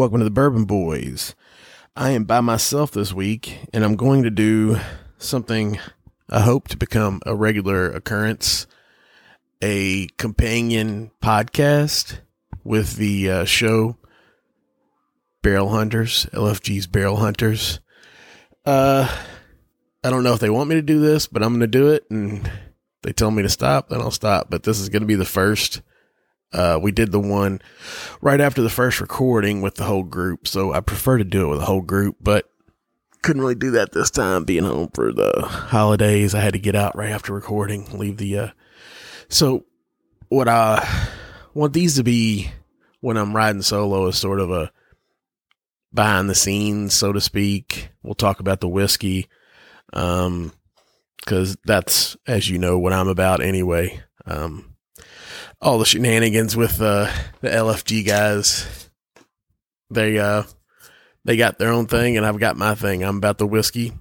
Welcome to the Bourbon Boys. I am by myself this week, and I'm going to do something I hope to become a regular occurrence a companion podcast with the uh, show Barrel Hunters, LFG's Barrel Hunters. Uh, I don't know if they want me to do this, but I'm going to do it. And they tell me to stop, then I'll stop. But this is going to be the first. Uh, we did the one right after the first recording with the whole group. So I prefer to do it with the whole group, but couldn't really do that this time being home for the holidays. I had to get out right after recording, leave the, uh, so what I want these to be when I'm riding solo is sort of a behind the scenes, so to speak. We'll talk about the whiskey. Um, cause that's, as you know, what I'm about anyway. Um, all the shenanigans with, uh, the LFG guys. They, uh, they got their own thing and I've got my thing. I'm about the whiskey.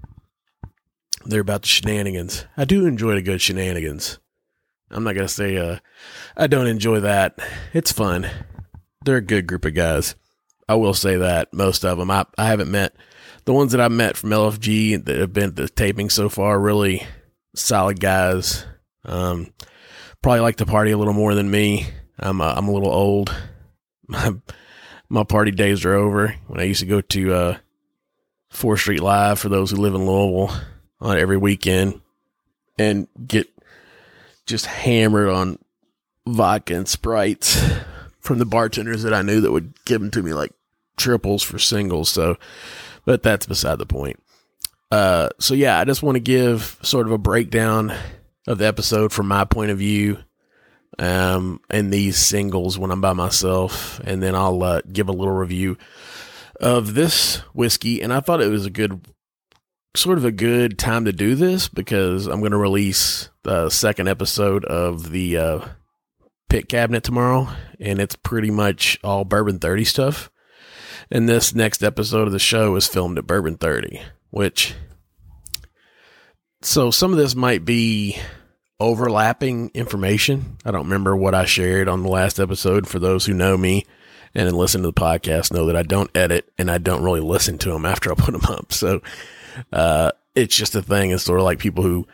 They're about the shenanigans. I do enjoy the good shenanigans. I'm not gonna say uh, I don't enjoy that. It's fun. They're a good group of guys. I will say that most of them. I I haven't met the ones that I've met from LFG that have been the taping so far. Really solid guys. Um, probably like to party a little more than me. I'm uh, I'm a little old. My my party days are over. When I used to go to uh, Fourth Street Live for those who live in Louisville on every weekend and get just hammered on vodka and sprites from the bartenders that I knew that would give them to me like triples for singles. So, but that's beside the point. Uh, so yeah, I just want to give sort of a breakdown of the episode from my point of view, um, and these singles when I'm by myself, and then I'll uh, give a little review of this whiskey. And I thought it was a good sort of a good time to do this because I'm going to release the second episode of the uh, Pit Cabinet tomorrow, and it's pretty much all Bourbon 30 stuff. And this next episode of the show is filmed at Bourbon 30, which. So some of this might be overlapping information. I don't remember what I shared on the last episode. For those who know me and listen to the podcast, know that I don't edit and I don't really listen to them after I put them up. So uh, it's just a thing. It's sort of like people who,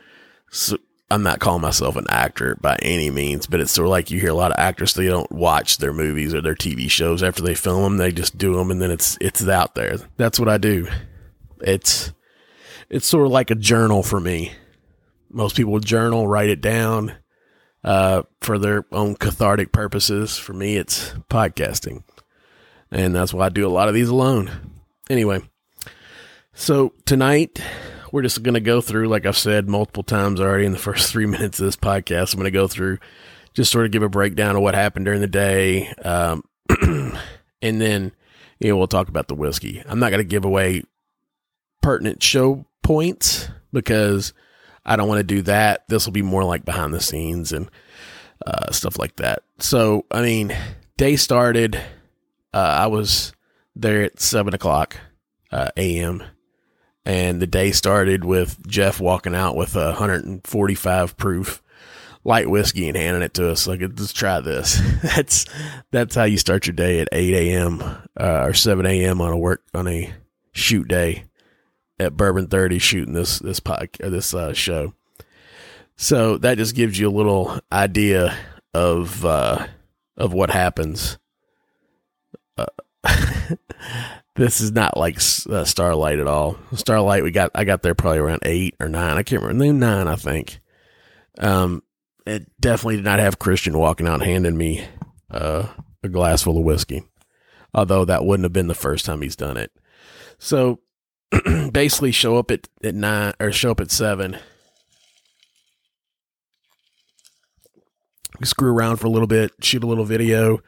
so I'm not calling myself an actor by any means, but it's sort of like you hear a lot of actors, they don't watch their movies or their TV shows after they film them. They just do them and then it's, it's out there. That's what I do. It's, it's sort of like a journal for me. Most people journal, write it down, uh, for their own cathartic purposes. For me, it's podcasting. And that's why I do a lot of these alone. Anyway, so tonight we're just going to go through, like I've said multiple times already in the first three minutes of this podcast. I'm going to go through, just sort of give a breakdown of what happened during the day, um, and then you know we'll talk about the whiskey. I'm not going to give away pertinent show points because I don't want to do that. This will be more like behind the scenes and uh, stuff like that. So I mean, day started. Uh, I was there at seven o'clock uh, a.m and the day started with Jeff walking out with a 145 proof light whiskey and handing it to us like let's try this that's that's how you start your day at 8 a.m uh, or 7 a.m on a work on a shoot day at bourbon 30 shooting this this podcast this uh, show so that just gives you a little idea of uh, of what happens uh, this is not like uh, Starlight at all. Starlight, we got I got there probably around eight or nine. I can't remember. Nine, I think. Um, it definitely did not have Christian walking out handing me uh, a glass full of whiskey, although that wouldn't have been the first time he's done it. So basically, show up at at nine or show up at seven. Screw around for a little bit, shoot a little video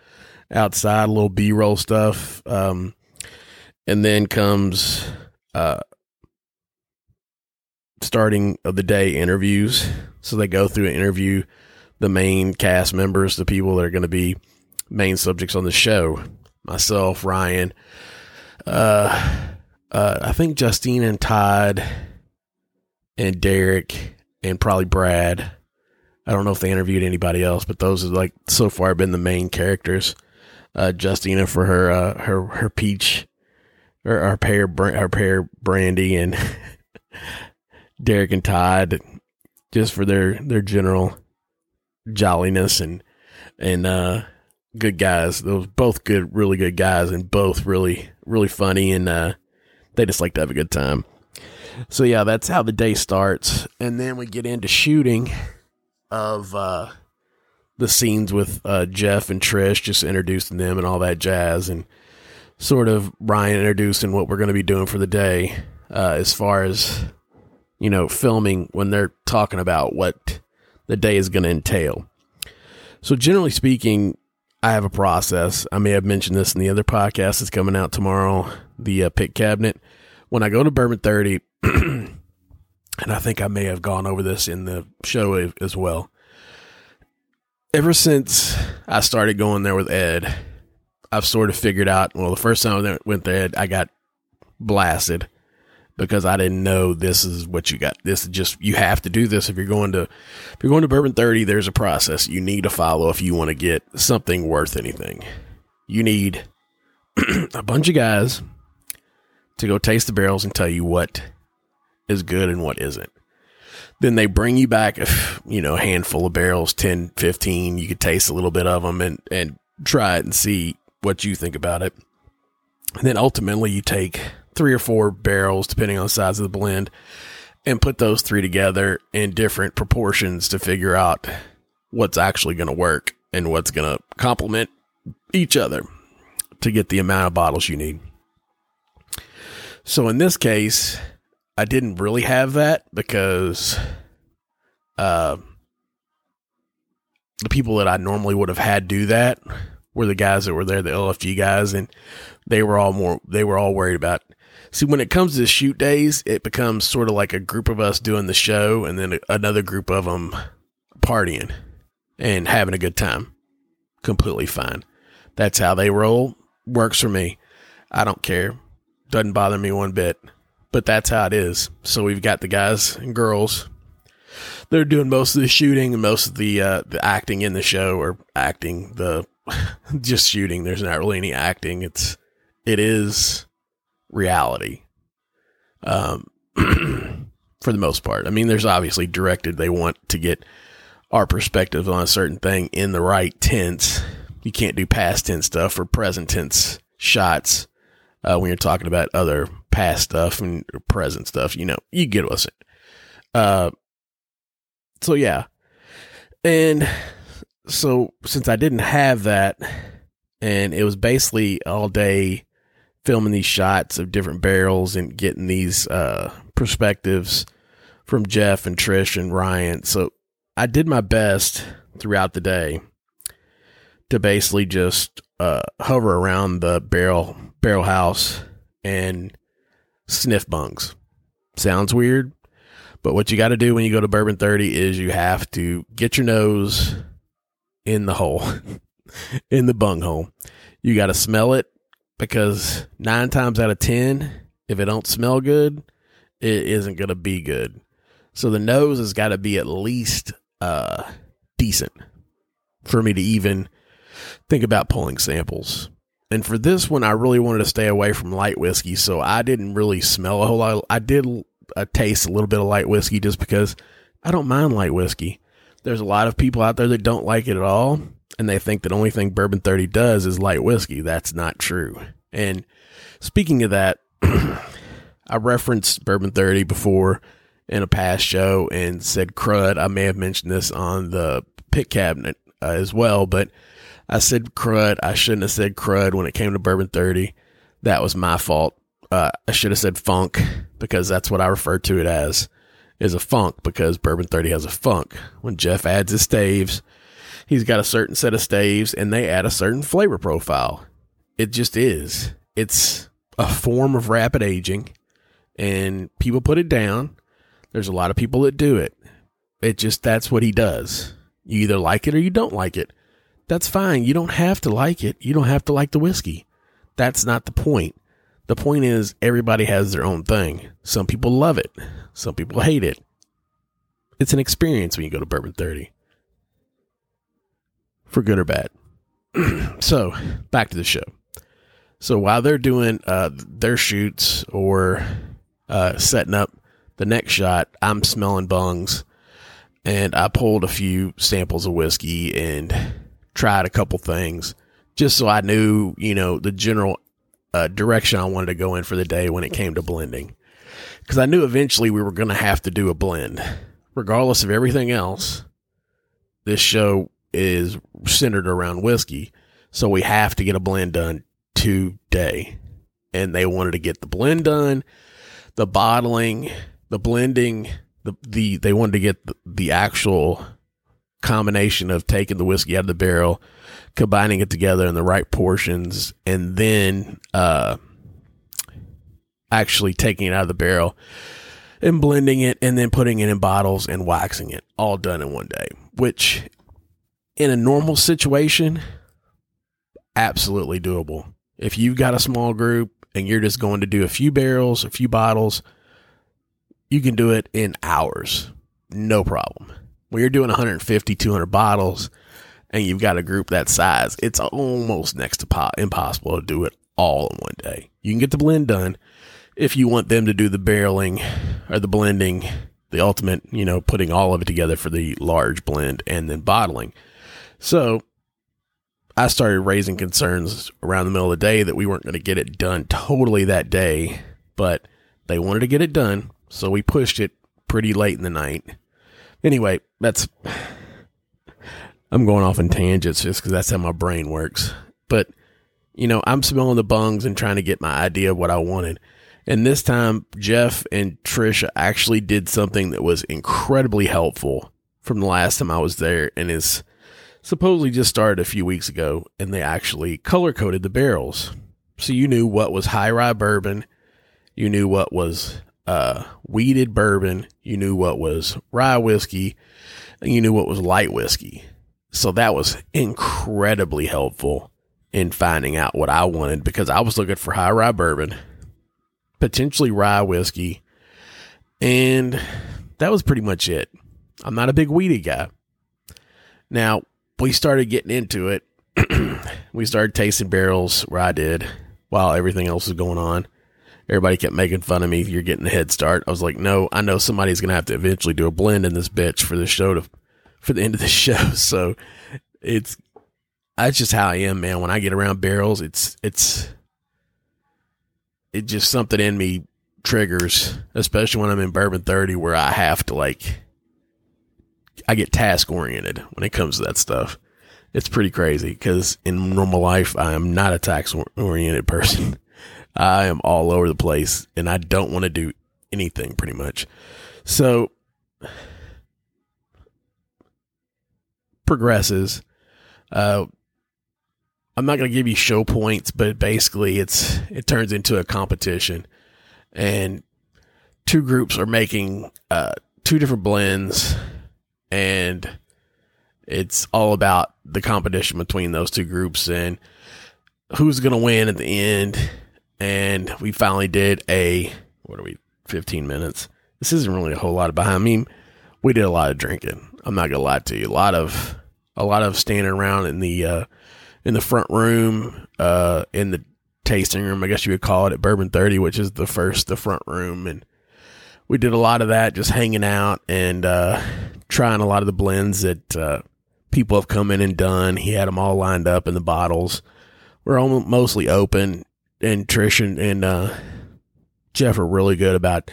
outside, a little B roll stuff. Um, and then comes uh, starting of the day interviews. So they go through and interview the main cast members, the people that are going to be main subjects on the show. Myself, Ryan, uh, uh, I think Justine and Todd, and Derek, and probably Brad. I don't know if they interviewed anybody else, but those are like so far been the main characters. uh, Justina for her uh, her her peach or our pear our brandy and Derek and Todd just for their their general jolliness and and uh good guys. Those both good, really good guys, and both really, really funny, and uh, they just like to have a good time. So yeah, that's how the day starts, and then we get into shooting of uh, the scenes with uh, Jeff and Trish, just introducing them and all that jazz, and sort of Ryan introducing what we're going to be doing for the day, uh, as far as you know, filming when they're talking about what the day is going to entail. So generally speaking, I have a process. I may have mentioned this in the other podcast that's coming out tomorrow, the uh, pick cabinet. When I go to Bourbon 30, and I think I may have gone over this in the show as well. Ever since I started going there with Ed, I've sort of figured out. Well, the first time I went there, I got blasted because I didn't know this is what you got. This is just you have to do this if you're going to if you're going to bourbon 30, there's a process you need to follow if you want to get something worth anything. You need a bunch of guys to go taste the barrels and tell you what is good and what isn't. Then they bring you back, you know, a handful of barrels, 10, 15. You could taste a little bit of them and, and try it and see what you think about it. And then ultimately you take three or four barrels, depending on the size of the blend, and put those three together in different proportions to figure out what's actually going to work and what's going to complement each other to get the amount of bottles you need. So in this case, I didn't really have that because uh, the people that I normally would have had do that were the guys that were there, the LFG guys, and they were all more they were all worried about See, when it comes to shoot days, it becomes sort of like a group of us doing the show and then another group of them partying and having a good time. Completely fine. That's how they roll. Works for me. I don't care. Doesn't bother me one bit. But that's how it is. So we've got the guys and girls. They're doing most of the shooting and most of the uh, the acting in the show or acting the just shooting. There's not really any acting. It's it is reality. Um, for the most part. I mean, there's obviously directed, they want to get our perspective on a certain thing in the right tense. You can't do past tense stuff or present tense shots uh, when you're talking about other past stuff and present stuff. You know, you get what's it. Uh, so yeah, and so since I didn't have that, and it was basically all day filming these shots of different barrels and getting these uh, perspectives from Jeff and Trish and Ryan. So I did my best throughout the day to basically just uh, hover around the barrel barrel house and sniff bungs. Sounds weird, but what you got to do when you go to Bourbon 30 is you have to get your nose in the hole, in the bung hole. You got to smell it because nine times out of ten, if it don't smell good, it isn't to be good. So the nose has got to be at least uh, decent for me to even think about pulling samples. And for this one, I really wanted to stay away from light whiskey, so I didn't really smell a whole lot. I did uh, taste a little bit of light whiskey just because I don't mind light whiskey. There's a lot of people out there that don't like it at all, and they think that only thing Bourbon 30 does is light whiskey. That's not true. And speaking of that, I referenced Bourbon 30 before in a past show and said crud. I may have mentioned this on the pit cabinet uh, as well, but I said crud. I shouldn't have said crud when it came to Bourbon 30. That was my fault. Uh, I should have said funk because that's what I refer to it as is a funk because Bourbon 30 has a funk. When Jeff adds his staves, he's got a certain set of staves and they add a certain flavor profile. It just is. It's a form of rapid aging and people put it down. There's a lot of people that do it. It just, that's what he does. You either like it or you don't like it. That's fine. You don't have to like it. You don't have to like the whiskey. That's not the point. The point is everybody has their own thing. Some people love it. Some people hate it. It's an experience when you go to Bourbon 30. For good or bad. so back to the show. So while they're doing uh, their shoots or uh, setting up the next shot, I'm smelling bungs, and I pulled a few samples of whiskey and tried a couple things just so I knew, you know, the general uh, direction I wanted to go in for the day when it came to blending. Because I knew eventually we were going to have to do a blend, regardless of everything else. This show is centered around whiskey, so we have to get a blend done today. And they wanted to get the blend done, the bottling, the blending, the, the they wanted to get the, the actual combination of taking the whiskey out of the barrel, combining it together in the right portions, and then uh, actually taking it out of the barrel and blending it and then putting it in bottles and waxing it all done in one day, which in a normal situation, absolutely doable. If you've got a small group and you're just going to do a few barrels, a few bottles, you can do it in hours. No problem. When you're doing 150, 200 bottles and you've got a group that size, it's almost next to po- impossible to do it all in one day. You can get the blend done if you want them to do the barreling or the blending, the ultimate, you know, putting all of it together for the large blend and then bottling. So I started raising concerns around the middle of the day that we weren't going to get it done totally that day, but they wanted to get it done. So we pushed it pretty late in the night. Anyway, that's, I'm going off in tangents just because that's how my brain works. But, you know, I'm smelling the bungs and trying to get my idea of what I wanted. And this time, Jeff and Trisha actually did something that was incredibly helpful from the last time I was there and is supposedly just started a few weeks ago. And they actually color coded the barrels. So you knew what was high rye bourbon, you knew what was uh, wheated bourbon, you knew what was rye whiskey, and you knew what was light whiskey. So that was incredibly helpful in finding out what I wanted because I was looking for high rye bourbon potentially rye whiskey. And that was pretty much it. I'm not a big weedy guy. Now, we started getting into it. we started tasting barrels where I did while everything else was going on. Everybody kept making fun of me. You're getting a head start. I was like, no, I know somebody's going to have to eventually do a blend in this bitch for the show to, for the end of the show. So it's, that's just how I am, man. When I get around barrels, it's, it's, it just something in me triggers, especially when I'm in bourbon 30 where I have to like I get task oriented when it comes to that stuff. It's pretty crazy because in normal life I am not a task oriented person. I am all over the place and I don't want to do anything pretty much. So progresses. Uh, I'm not going to give you show points, but basically it's it turns into a competition, and two groups are making uh, two different blends, and it's all about the competition between those two groups and who's going to win at the end. And we finally did a what are we 15 minutes. This isn't really a whole lot of behind me. We did a lot of drinking. I'm not gonna lie to you. A lot of a lot of standing around in the uh, in the front room, uh, in the tasting room, I guess you would call it at Bourbon 30, which is the first, the front room. And we did a lot of that, just hanging out and, uh, trying a lot of the blends that, uh, people have come in and done. He had them all lined up in the bottles. We're all mostly open and Trish and, and, uh, Jeff are really good about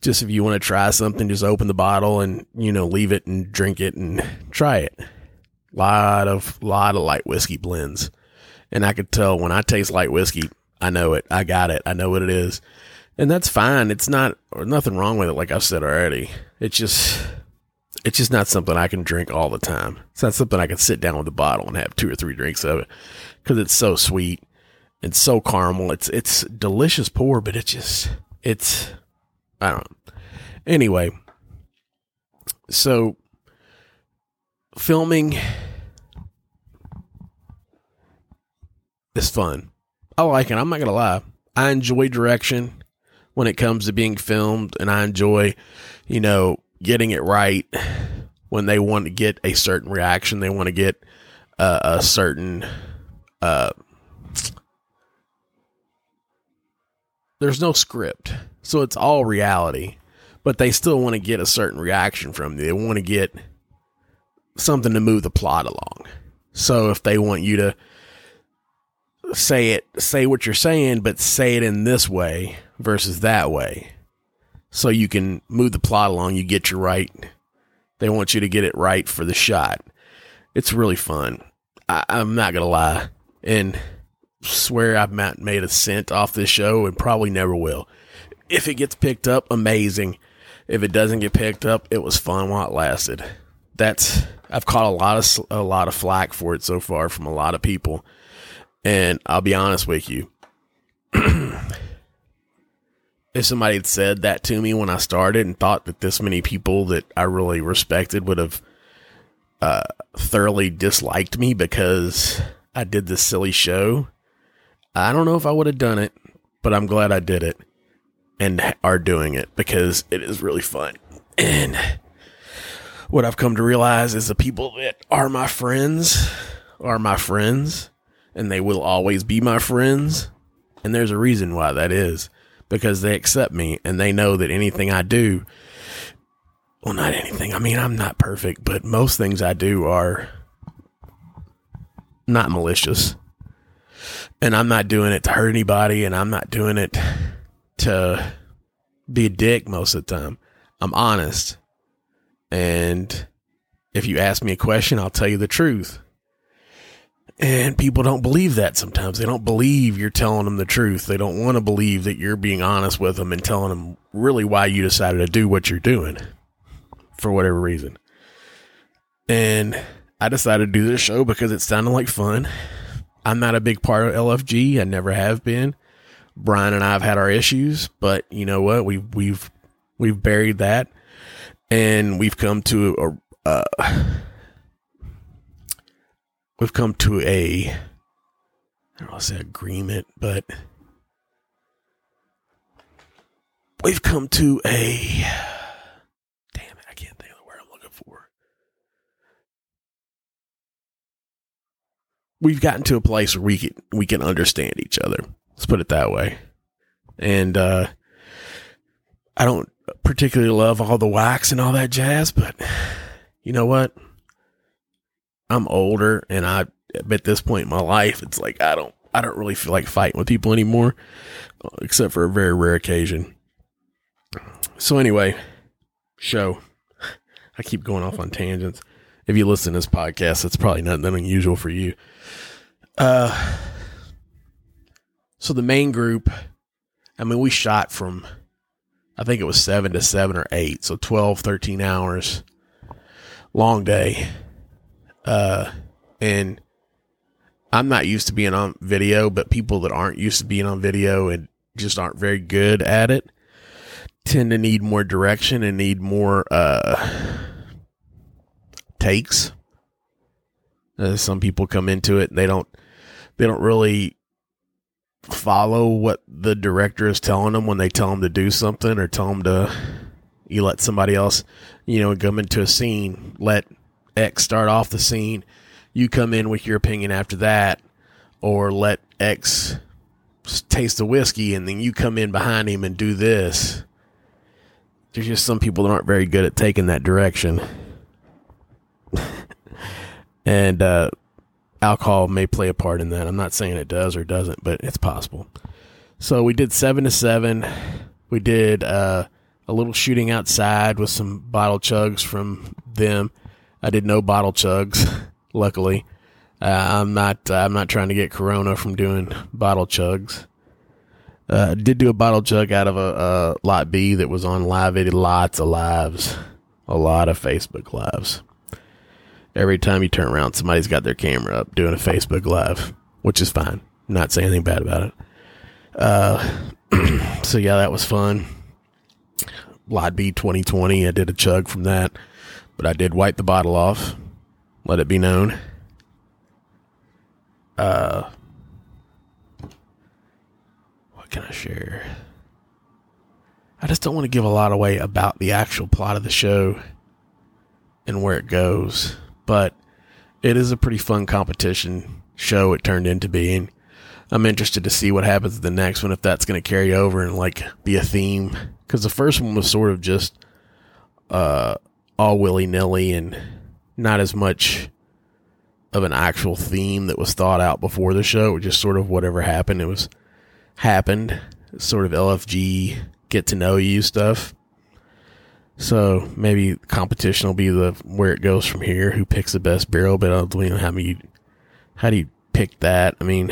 just if you want to try something, just open the bottle and, you know, leave it and drink it and try it lot of lot of light whiskey blends, and I could tell when I taste light whiskey, I know it. I got it. I know what it is, and that's fine. It's not or nothing wrong with it. Like I've said already, it's just it's just not something I can drink all the time. It's not something I can sit down with a bottle and have two or three drinks of it because it's so sweet and so caramel. It's it's delicious pour, but it's just it's I don't know. Anyway, so filming is fun. I like it. I'm not gonna lie. I enjoy direction when it comes to being filmed, and I enjoy, you know, getting it right when they want to get a certain reaction. They want to get uh, a certain uh, there's no script, so it's all reality. But they still want to get a certain reaction from you. They want to get something to move the plot along. So if they want you to say it, say what you're saying, but say it in this way versus that way, so you can move the plot along, you get your right. They want you to get it right for the shot. It's really fun. I, I'm not gonna lie, and swear I've not made a cent off this show, and probably never will. If it gets picked up, amazing. If it doesn't get picked up, it was fun while it lasted. That's I've caught a lot of a lot of flack for it so far from a lot of people, and I'll be honest with you. if somebody had said that to me when I started and thought that this many people that I really respected would have uh, thoroughly disliked me because I did this silly show, I don't know if I would have done it, but I'm glad I did it and are doing it because it is really fun. And what I've come to realize is the people that are my friends are my friends and they will always be my friends. And there's a reason why that is because they accept me and they know that anything I do, well, not anything. I mean, I'm not perfect, but most things I do are not malicious. And I'm not doing it to hurt anybody and I'm not doing it to be a dick most of the time. I'm honest. And if you ask me a question, I'll tell you the truth. And people don't believe that sometimes. They don't believe you're telling them the truth. They don't want to believe that you're being honest with them and telling them really why you decided to do what you're doing for whatever reason. And I decided to do this show because it sounded like fun. I'm not a big part of LFG. I never have been. Brian and I have had our issues, but you know what? We we've we've buried that, and we've come to a, uh, we've come to a I don't want to say agreement, but we've come to a damn it, I can't think of the word I'm looking for. We've gotten to a place where we can we can understand each other. Let's put it that way. And uh I don't particularly love all the wax and all that jazz, but you know what? I'm older and I at this point in my life it's like I don't I don't really feel like fighting with people anymore except for a very rare occasion. So anyway, show. I keep going off on tangents. If you listen to this podcast, it's probably not that unusual for you. Uh so the main group I mean we shot from I think it was 7 to 7 or 8, so 12 13 hours. Long day uh, and I'm not used to being on video, but people that aren't used to being on video and just aren't very good at it tend to need more direction and need more uh, takes. Uh, some people come into it and they don't they don't really follow what the director is telling them when they tell them to do something or tell them to you let somebody else you know come into a scene let X start off the scene, you come in with your opinion after that, or let X taste the whiskey and then you come in behind him and do this. There's just some people that aren't very good at taking that direction. and uh, alcohol may play a part in that. I'm not saying it does or doesn't, but it's possible. So we did seven to seven. We did uh, a little shooting outside with some bottle chugs from them. I did no bottle chugs. Luckily, uh, I'm not. Uh, I'm not trying to get Corona from doing bottle chugs. Uh, did do a bottle chug out of a, a lot B that was on live. It lots of lives, a lot of Facebook lives. Every time you turn around, somebody's got their camera up doing a Facebook live, which is fine. not saying anything bad about it. Uh, so yeah, that was fun. Lot B 2020. I did a chug from that. But I did wipe the bottle off. Let it be known. Uh, what can I share? I just don't want to give a lot away about the actual plot of the show and where it goes. But it is a pretty fun competition. show it turned into being. I'm interested to see what happens to the next one if that's going to carry over and like be a theme because the first one was sort of just uh all willy nilly and not as much of an actual theme that was thought out before the show. It was just sort of whatever happened. It was happened, sort of LFG get to know you stuff. So maybe competition will be the where it goes from here. Who picks the best barrel? But uh, I don't know how you how do you pick that? I mean,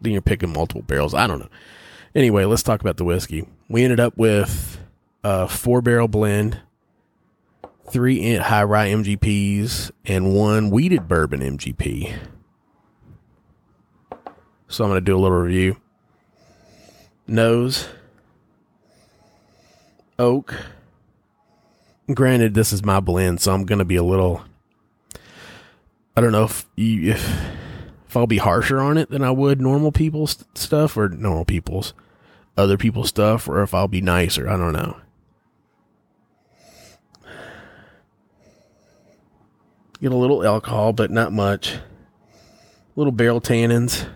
then you're picking multiple barrels. I don't know. Anyway, let's talk about the whiskey. We ended up with a four barrel blend, three high rye MGPs, and one wheated bourbon MGP. So I'm going to do a little review. Nose, oak. Granted, this is my blend, so I'm going to be a little. I don't know if you, if if I'll be harsher on it than I would normal people's stuff or normal people's other people's stuff, or if I'll be nicer. I don't know. Get a little alcohol, but not much. Little barrel tannins.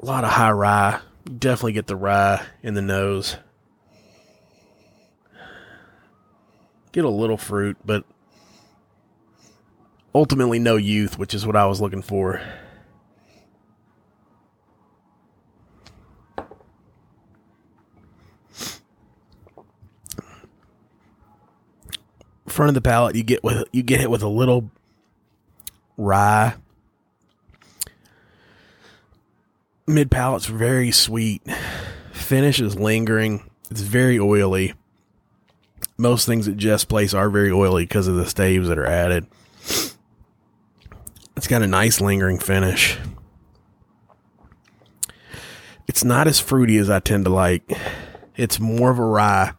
A lot of high rye. Definitely get the rye in the nose. Get a little fruit, but ultimately no youth, which is what I was looking for. Front of the palate, you get with you get hit with a little rye. Mid palate's very sweet. Finish is lingering. It's very oily. Most things at Jeff's Place are very oily because of the staves that are added. It's got a nice lingering finish. It's not as fruity as I tend to like. It's more of a rye,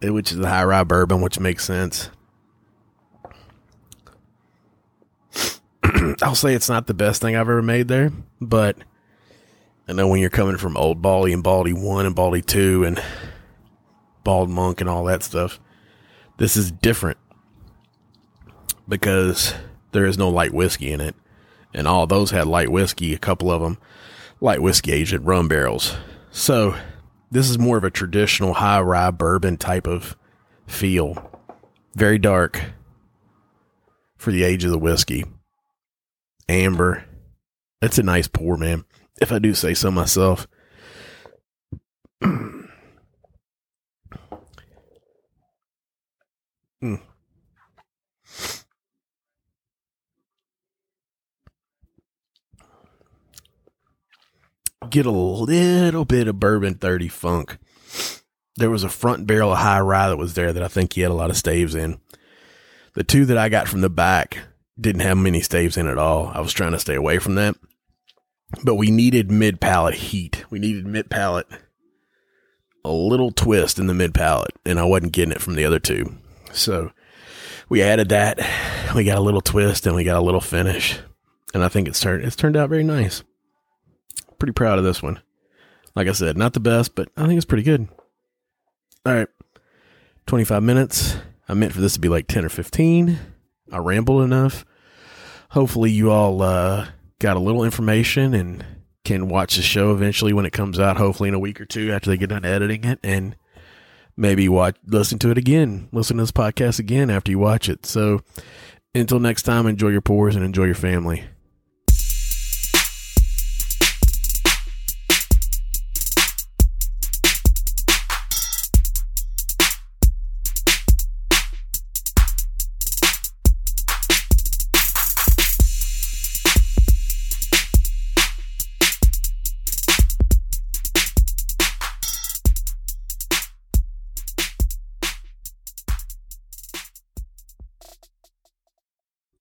which is a high rye bourbon, which makes sense. I'll say it's not the best thing I've ever made there, but I know when you're coming from Old Baldy and Baldy 1 and Baldy 2 and Bald Monk and all that stuff, this is different because there is no light whiskey in it. And all those had light whiskey, a couple of them light whiskey aged rum barrels. So this is more of a traditional high rye bourbon type of feel. Very dark for the age of the whiskey. Amber. That's a nice pour, man. If I do say so myself. mm. Get a little bit of bourbon 30 funk. There was a front barrel of high rye that was there that I think he had a lot of staves in. The two that I got from the back didn't have many staves in at all. I was trying to stay away from that. But we needed mid palate heat. We needed mid palate a little twist in the mid palate, and I wasn't getting it from the other two. So we added that. We got a little twist and we got a little finish. And I think it's turned it's turned out very nice pretty proud of this one. Like I said, not the best, but I think it's pretty good. All right. 25 minutes. I meant for this to be like 10 or 15. I rambled enough. Hopefully, you all uh, got a little information and can watch the show eventually when it comes out, hopefully in a week or two after they get done editing it, and maybe watch, listen to it again, listen to this podcast again after you watch it. So, until next time, enjoy your pours and enjoy your family.